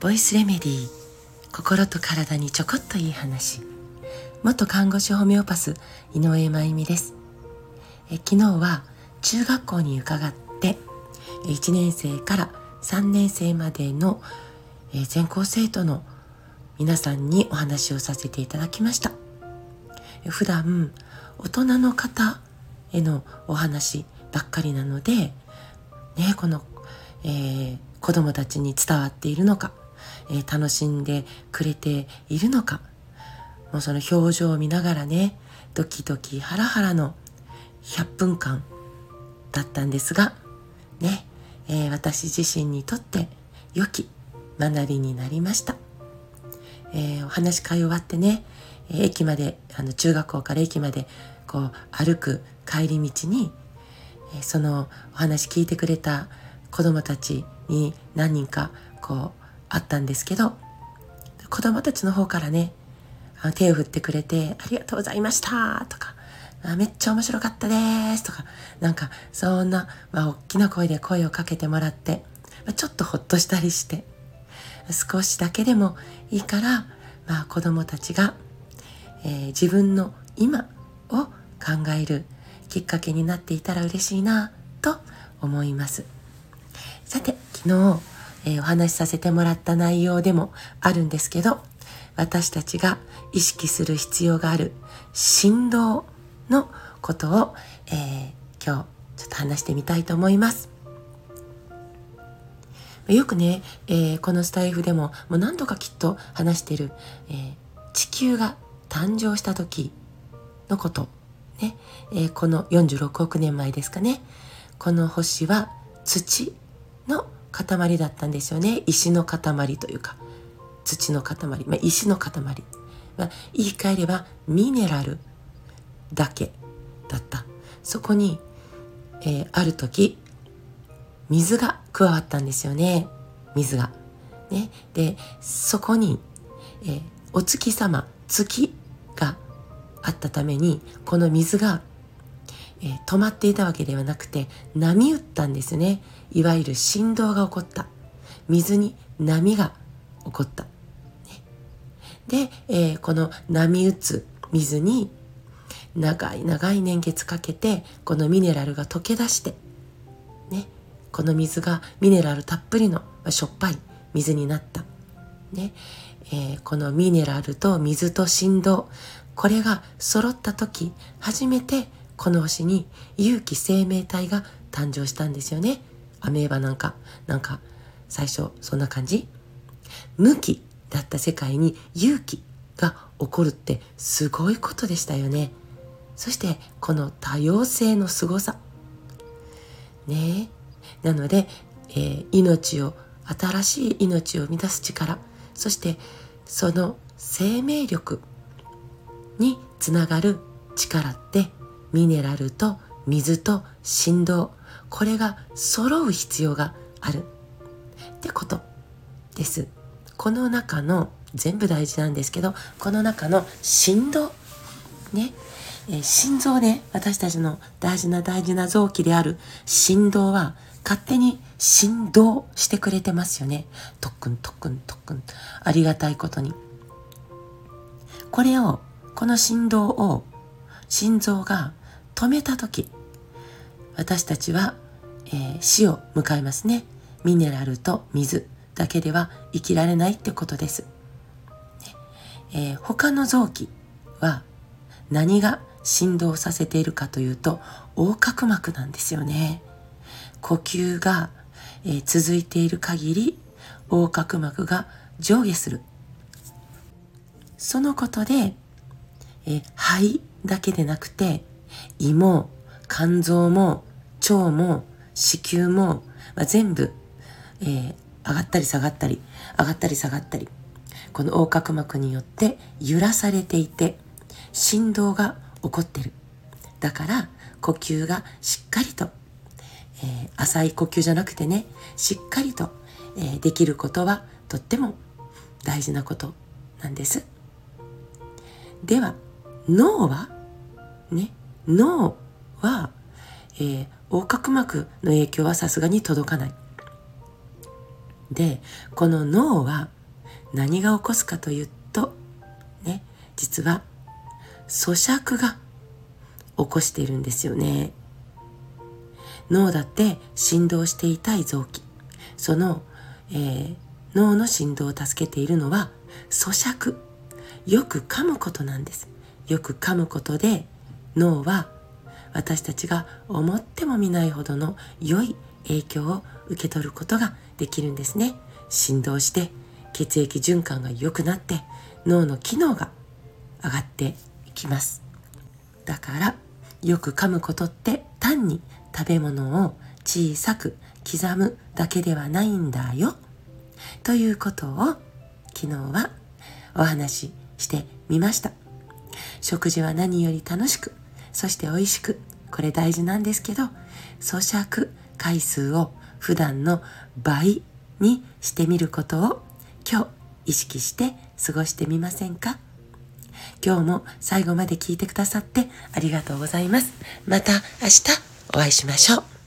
ボイスレメディー心と体にちょこっといい話。元看護師ホメオパス井上真由美です。え昨日は中学校に伺って1年生から3年生までの全校生徒の皆さんにお話をさせていただきました。普段大人の方へのお話ばっかりなので、ね、この、えー、子供たちに伝わっているのか、えー、楽しんでくれているのかもうその表情を見ながらねドキドキハラハラの100分間だったんですがね、えー、私自身にとって良き学びになりました、えー、お話し会終わってね駅まであの中学校から駅までこう歩く帰り道にそのお話聞いてくれた子供たちに何人かこうあったんですけど子供たちの方からね手を振ってくれて「ありがとうございました」とか「めっちゃ面白かったです」とかなんかそんな、まあ、大きな声で声をかけてもらって、まあ、ちょっとほっとしたりして少しだけでもいいから、まあ、子供たちが、えー、自分の今を考えるきっかけになっていたら嬉しいなと思います。さて昨日、えー、お話しさせてもらった内容でもあるんですけど私たちが意識する必要がある振動のことを、えー、今日ちょっと話してみたいと思います。よくね、えー、このスタイフでももう何度かきっと話してる、えー、地球が誕生した時のこと。ね、えー、この46億年前ですかね。この星は土の塊だったんですよね。石の塊というか。土の塊、まあ、石の塊、まあ、言い換えればミネラルだけだった。そこに、えー、ある時水が加わったんですよね。水が。ね、でそこに、えー、お月様月があったためにこの水が、えー、止まっていたわけではなくて波打ったんですね。いわゆる振動が起こった。水に波が起こった、ね、で、えー、この波打つ水に長い長い年月かけてこのミネラルが溶け出してね。この水がミネラルたっぷりの、まあ、しょっぱい水になった、ね。えー、このミネラルと水と振動これが揃った時初めてこの星に有機生命体が誕生したんですよね。アメーバなんか。なんか最初そんな感じ。無機だった世界に有機が起こるってすごいことでしたよね。そしてこの多様性の凄さ。ねなので、えー、命を新しい命を生み出す力。そしてその生命力。につながる力ってミネラルと水と振動これが揃う必要がある。ってことです。この中の全部大事なんですけどこの中の振動ね、えー、心臓で私たちの大事な大事な臓器である振動は勝手に振動してくれてますよね。特訓特訓特訓。ありがたいことに。これをこの振動を心臓が止めた時私たちは、えー、死を迎えますね。ミネラルと水だけでは生きられないってことです、えー、他の臓器は何が振動させているかというと横隔膜なんですよね。呼吸が、えー、続いている限り横隔膜が上下する。そのことでえ肺だけでなくて胃も肝臓も腸も子宮も、まあ、全部、えー、上がったり下がったり上がったり下がったりこの横隔膜によって揺らされていて振動が起こってる。だから呼吸がしっかりと、えー、浅い呼吸じゃなくてねしっかりと、えー、できることはとっても大事なことなんです。では脳は？ね？脳は、えー、横隔膜の影響はさすがに届かない。で、この脳は何が起こすかというと、ね、実は咀嚼が起こしているんですよね。脳だって振動していたい臓器。その、えー、脳の振動を助けているのは咀嚼。よく噛むことなんです。よく噛むことで脳は私たちが思ってもみないほどの良い影響を受け取ることができるんですね。振動して血液循環が良くなって脳の機能が上がっていきます。だからよく噛むことって単に食べ物を小さく刻むだけではないんだよ。ということを昨日はお話ししてみました。食事は何より楽しく、そして美味しく、これ大事なんですけど、咀嚼回数を普段の倍にしてみることを今日意識して過ごしてみませんか？今日も最後まで聞いてくださってありがとうございます。また明日お会いしましょう。